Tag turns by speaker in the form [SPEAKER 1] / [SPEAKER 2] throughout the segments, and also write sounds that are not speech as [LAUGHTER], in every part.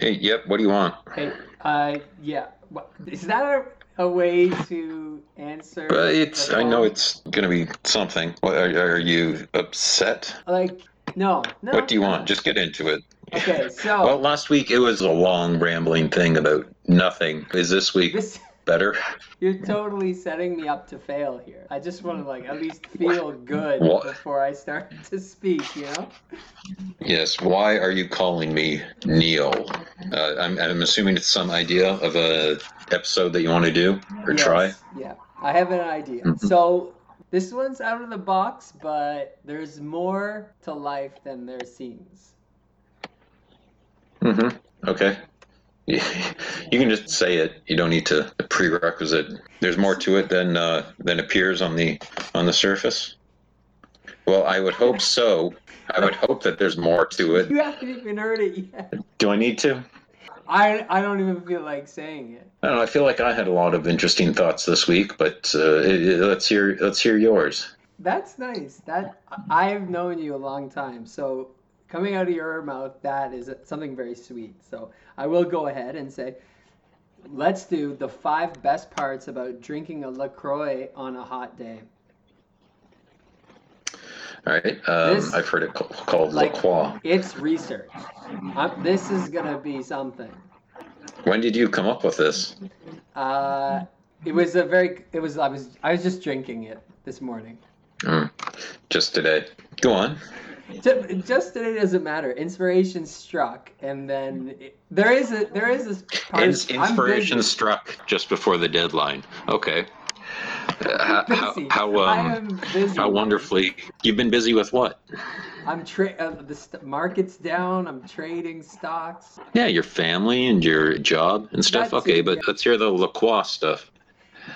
[SPEAKER 1] Hey, yep. What do you want?
[SPEAKER 2] Hey, uh, yeah. Is that a, a way to answer?
[SPEAKER 1] Uh, it's. I know it's gonna be something. What, are, are you upset?
[SPEAKER 2] like no, no.
[SPEAKER 1] What do you
[SPEAKER 2] no.
[SPEAKER 1] want? Just get into it.
[SPEAKER 2] Okay, so [LAUGHS]
[SPEAKER 1] Well, last week it was a long rambling thing about nothing. Is this week
[SPEAKER 2] this
[SPEAKER 1] better?
[SPEAKER 2] you're totally setting me up to fail here. I just want to like at least feel good
[SPEAKER 1] What?
[SPEAKER 2] before I start [LAUGHS] to speak. You know?
[SPEAKER 1] Yes. Why are you calling me Neil? Uh, I'm, I'm assuming it's some idea of a episode that you want to do or
[SPEAKER 2] Yes,
[SPEAKER 1] try.
[SPEAKER 2] Yeah, I have an idea.
[SPEAKER 1] Mhm.
[SPEAKER 2] So this one's out of the box, but there's more to life than there seems.
[SPEAKER 1] Mm-hmm. Okay. You can just say it. You don't need to prerequisite. There's more to it than uh, than appears on the on the surface. Well, I would hope so. I would hope that there's more to it.
[SPEAKER 2] You haven't even heard it yet.
[SPEAKER 1] Do I need to?
[SPEAKER 2] I I don't even feel like saying it.
[SPEAKER 1] I don't know. I feel like I had a lot of interesting thoughts this week, but uh, it- it- let's hear let's hear yours.
[SPEAKER 2] That's nice. That I've known you a long time, so coming out of your mouth, that is something very sweet. So I will go ahead and say, let's do the five best parts about drinking a Lacroix on a hot day.
[SPEAKER 1] All right. Um,
[SPEAKER 2] This-
[SPEAKER 1] I've heard it ca- called
[SPEAKER 2] like-
[SPEAKER 1] La Croix.
[SPEAKER 2] It's research. i this is gonna be something.
[SPEAKER 1] When did you come up with this?
[SPEAKER 2] Uh, it was a very. It was. I was. I was just drinking it this morning.
[SPEAKER 1] Mm, just today. Go on.
[SPEAKER 2] Ju- Just today doesn't matter. Inspiration struck, and then it, there is a there is a part.
[SPEAKER 1] Ins-
[SPEAKER 2] I'm
[SPEAKER 1] inspiration struck just before the deadline. Okay. Uh, how how
[SPEAKER 2] Busy.
[SPEAKER 1] how,
[SPEAKER 2] I
[SPEAKER 1] um, how wonderfully you've been busy with what?
[SPEAKER 2] I'm tra- uh, the st- market's down. I'm trading stocks.
[SPEAKER 1] Yeah, your family and your job and stuff.
[SPEAKER 2] That
[SPEAKER 1] okay,
[SPEAKER 2] too,
[SPEAKER 1] but
[SPEAKER 2] yeah.
[SPEAKER 1] let's hear the La Croix stuff.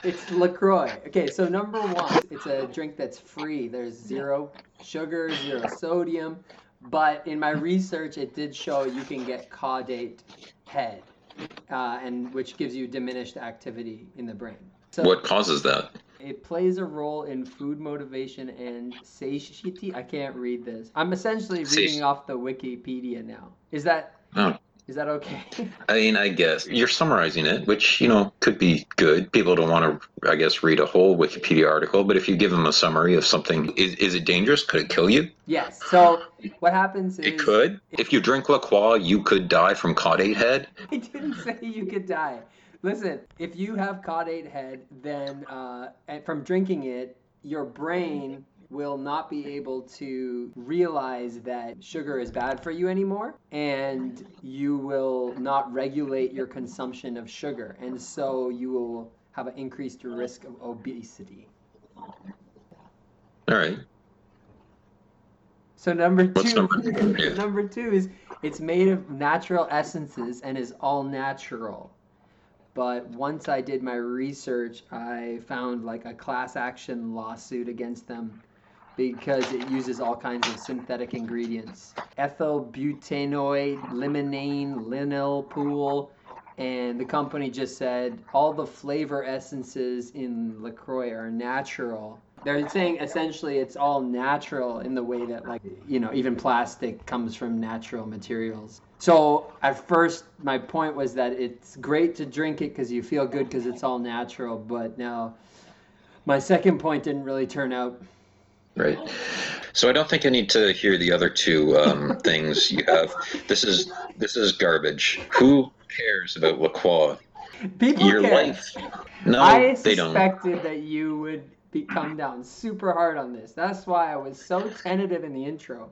[SPEAKER 2] It's Lacroix. Okay, so number one, it's a drink that's free. There's zero sugar, zero sodium, but in my research, it did show you can get caudate head, uh, and which gives you diminished activity in the brain. So
[SPEAKER 1] What causes that?
[SPEAKER 2] It plays a role in food motivation and satiety. I can't read this. I'm essentially reading off the Wikipedia now. Is that
[SPEAKER 1] Oh.
[SPEAKER 2] Is that okay? [LAUGHS]
[SPEAKER 1] I mean, I guess you're summarizing it, which you know could be good. People don't want to, I guess, read a whole Wikipedia article, but if you give them a summary of something, is, is it dangerous? Could it kill you?
[SPEAKER 2] yes. So what happens is
[SPEAKER 1] It could. If you drink La Croix, you could die from caudate head. [LAUGHS]
[SPEAKER 2] I didn't say you could die. Listen, if you have caudate head, then uh, from drinking it, your brain will not be able to realize that sugar is bad for you anymore, and you will not regulate your consumption of sugar, and so you will have an increased risk of obesity.
[SPEAKER 1] All right.
[SPEAKER 2] So number two,
[SPEAKER 1] number- yeah. [LAUGHS]
[SPEAKER 2] number two is it's made of natural essences and is all natural. But once I did my research, I found like a class action lawsuit against them because it uses all kinds of synthetic ingredients. Ethyl butanoate, limonene, linalool, and the company just said all the flavor essences in LaCroix are natural. They're saying essentially it's all natural in the way that like you know even plastic comes from natural materials. So at first my point was that it's great to drink it because you feel good because it's all natural. But now my second point didn't really turn out.
[SPEAKER 1] Right. So I don't think I need to hear the other two um, [LAUGHS] things you have. This is this is garbage. Who cares about Croix?
[SPEAKER 2] People
[SPEAKER 1] Your
[SPEAKER 2] care.
[SPEAKER 1] life. No,
[SPEAKER 2] I
[SPEAKER 1] they don't.
[SPEAKER 2] suspected that you would be come down super hard on this. That's why I was so tentative in the intro.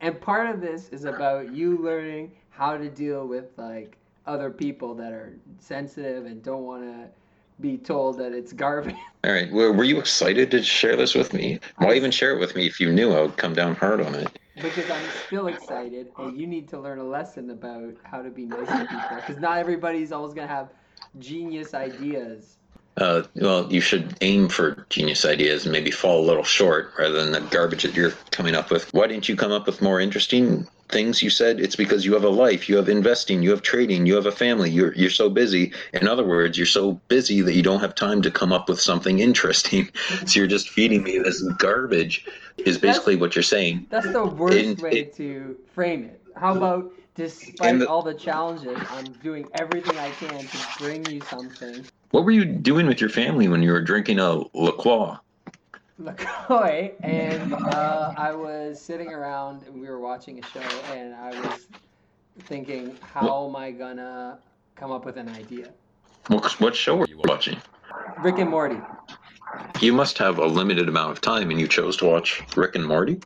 [SPEAKER 2] And part of this is about you learning how to deal with like other people that are sensitive and don't want to be told that it's garbage. [LAUGHS]
[SPEAKER 1] All right. Well, were you excited to share this with me? Why even share it with me if you knew I would come down hard on it?
[SPEAKER 2] because I'm still excited, and you need to learn a lesson about how to be nice to people. Because not everybody's always gonna have genius ideas.
[SPEAKER 1] Uh, well, you should aim for genius ideas and maybe fall a little short rather than the garbage that you're coming up with. Why didn't you come up with more interesting things? You said it's because you have a life, you have investing, you have trading, you have a family. You're you're so busy. In other words, you're so busy that you don't have time to come up with something interesting. [LAUGHS] so you're just feeding me this garbage. Is basically what you're saying.
[SPEAKER 2] That's the worst
[SPEAKER 1] In-
[SPEAKER 2] way
[SPEAKER 1] it-
[SPEAKER 2] to frame it. How about Despite
[SPEAKER 1] the-
[SPEAKER 2] all the challenges, I'm doing everything I can to bring you something.
[SPEAKER 1] What were you doing with your family when you were drinking a La
[SPEAKER 2] LaCroix, and uh, I was sitting around and we were watching a show, and I was thinking, how am I gonna come up with an idea?
[SPEAKER 1] What, what show were you watching?
[SPEAKER 2] Rick and Morty.
[SPEAKER 1] You must have a limited amount of time, and you chose to watch Rick and Morty.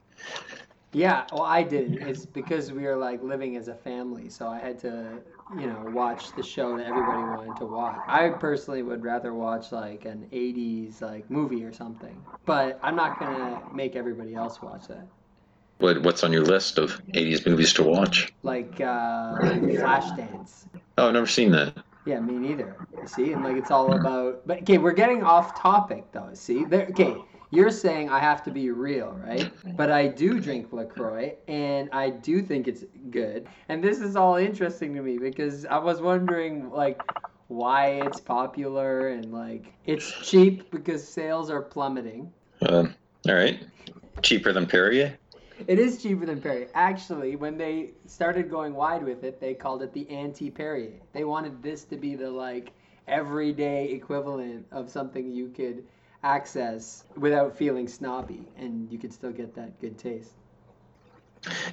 [SPEAKER 2] Yeah, well, I didn't. It's because we were like living as a family, so I had to, you know, watch the show that everybody wanted to watch. I personally would rather watch like an '80s like movie or something, but I'm not gonna make everybody else watch that.
[SPEAKER 1] What, what's on your list of '80s movies to watch?
[SPEAKER 2] Like uh, Flashdance.
[SPEAKER 1] Oh, I've never seen that.
[SPEAKER 2] Yeah, me neither. You see, and like it's all about. But okay, we're getting off topic though. See, there. Okay, you're saying I have to be real, right? [LAUGHS] But I do drink Lacroix, and I do think it's good. And this is all interesting to me because I was wondering like why it's popular and like it's cheap because sales are plummeting.
[SPEAKER 1] Um, all right, cheaper than Perrier.
[SPEAKER 2] It is cheaper than Perrier. Actually, when they started going wide with it, they called it the anti Perrier. They wanted this to be the like everyday equivalent of something you could access without feeling snobby and you could still get that good taste.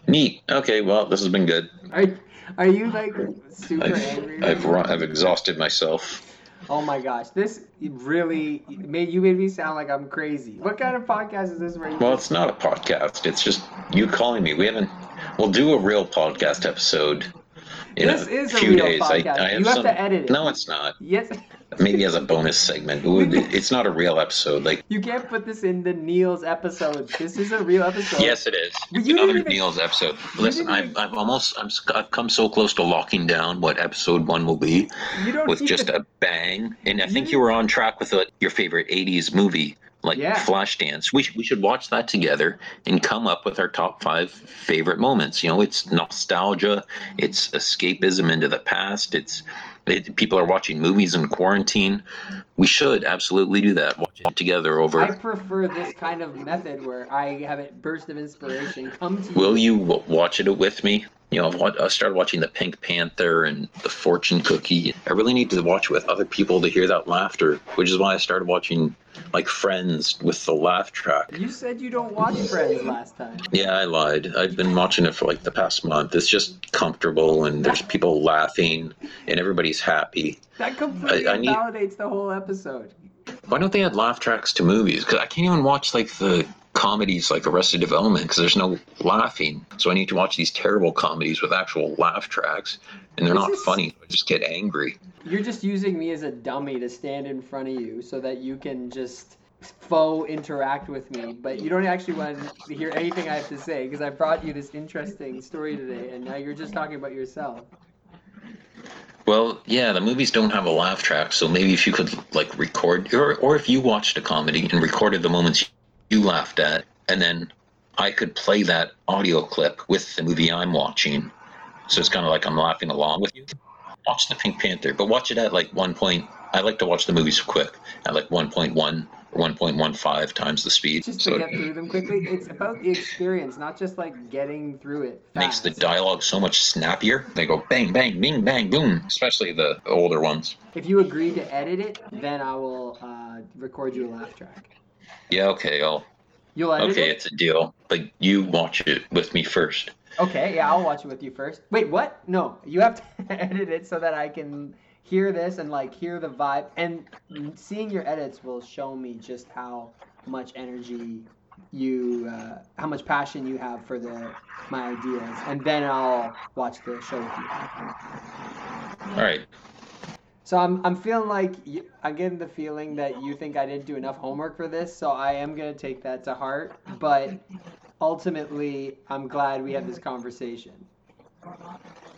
[SPEAKER 1] Neat. Okay, well, this has been good.
[SPEAKER 2] Are are you like super angry?
[SPEAKER 1] I've
[SPEAKER 2] right
[SPEAKER 1] I've, run, I've exhausted myself.
[SPEAKER 2] Oh my gosh, this really made you made me sound like I'm crazy. What kind of podcast is this? Where you
[SPEAKER 1] Well, it's not a podcast. It's just you calling me. We haven't. We'll do a real podcast episode in
[SPEAKER 2] This
[SPEAKER 1] a
[SPEAKER 2] is a
[SPEAKER 1] few
[SPEAKER 2] real
[SPEAKER 1] days.
[SPEAKER 2] podcast.
[SPEAKER 1] I, I have
[SPEAKER 2] You have
[SPEAKER 1] some,
[SPEAKER 2] to edit it.
[SPEAKER 1] No, it's not.
[SPEAKER 2] yes, [LAUGHS]
[SPEAKER 1] Maybe as a bonus segment. It [LAUGHS] It's not a real episode. Like,
[SPEAKER 2] you can't put this in the Neil's episode. This is a real episode.
[SPEAKER 1] yes, it is. It's
[SPEAKER 2] didn't
[SPEAKER 1] another
[SPEAKER 2] even-
[SPEAKER 1] Neil's episode. Listen, I've, I've almost I'm, I've come so close to locking down what episode one will be
[SPEAKER 2] You don't
[SPEAKER 1] with just a bang. And I
[SPEAKER 2] You
[SPEAKER 1] think
[SPEAKER 2] didn't-
[SPEAKER 1] you were on track with uh your favorite '80s movie. Like
[SPEAKER 2] Yeah.
[SPEAKER 1] Flashdance, we should, we should watch that together and come up with our top five favorite moments. You know, it's nostalgia, it's escapism into the past. It's it, people are watching movies in quarantine. We should absolutely do that. Watch it together over.
[SPEAKER 2] I prefer this kind of method where I have a burst of inspiration come to
[SPEAKER 1] Will
[SPEAKER 2] you.
[SPEAKER 1] you w- watch it with me? You know, I've I started watching the Pink Panther and the Fortune Cookie. I really need to watch with other people to hear that laughter, which is why I started watching like Friends with the laugh track.
[SPEAKER 2] You said you don't watch Friends last time.
[SPEAKER 1] Yeah, I lied. I've been watching it for like the past month. It's just comfortable and there's people laughing and everybody's happy.
[SPEAKER 2] That completely
[SPEAKER 1] I- I need-
[SPEAKER 2] invalidates the whole episode.
[SPEAKER 1] Why don't they add laugh tracks to movies? Because I can't even watch like the comedies like Arrested Development because there's no laughing. So I need to watch these terrible comedies with actual laugh tracks, and they're
[SPEAKER 2] This
[SPEAKER 1] not
[SPEAKER 2] is-
[SPEAKER 1] funny. I just get angry.
[SPEAKER 2] You're just using me as a dummy to stand in front of you so that you can just faux interact with me, but you don't actually want to hear anything I have to say because I brought you this interesting story today, and now you're just talking about yourself.
[SPEAKER 1] Well, yeah, the movies don't have a laugh track, so maybe if you could like record, or or if you watched a comedy and recorded the moments you laughed at, and then I could play that audio clip with the movie I'm watching, so it's kind of like I'm laughing along with you. Watch the Pink Panther, but watch it at like one point. I like to watch the movies quick at like 1.1 or 1.15 times the speed,
[SPEAKER 2] Just
[SPEAKER 1] so
[SPEAKER 2] to get through them quickly. It's about the experience, not just like getting through it.
[SPEAKER 1] makes the dialogue so much snappier. They go bang, bang, bing, bang, boom. Especially the older ones.
[SPEAKER 2] If you agree to edit it, then I will uh, record you a laugh track.
[SPEAKER 1] Yeah, okay, I'll
[SPEAKER 2] You'll edit
[SPEAKER 1] Okay,
[SPEAKER 2] it?
[SPEAKER 1] it's a deal. But you watch it with me first.
[SPEAKER 2] Okay, yeah, I'll watch it with you first. Wait, what? No, you have to [LAUGHS] edit it so that I can hear this and like hear the vibe. And seeing your edits will show me just how much energy you, uh, how much passion you have for the my ideas, and then I'll watch the show with you.
[SPEAKER 1] All right.
[SPEAKER 2] So I'm, I'm feeling like you, I'm getting the feeling that you think I didn't do enough homework for this, so I am gonna take that to heart. But ultimately, I'm glad we had this conversation.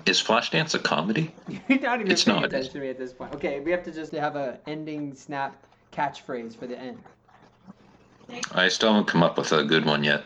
[SPEAKER 1] Is Flashdance a comedy? [LAUGHS]
[SPEAKER 2] You're not even
[SPEAKER 1] It's
[SPEAKER 2] paying
[SPEAKER 1] not.
[SPEAKER 2] attention to me at this point. Okay, we have to just have a ending snap catchphrase for the end.
[SPEAKER 1] I still haven't come up with a good one yet.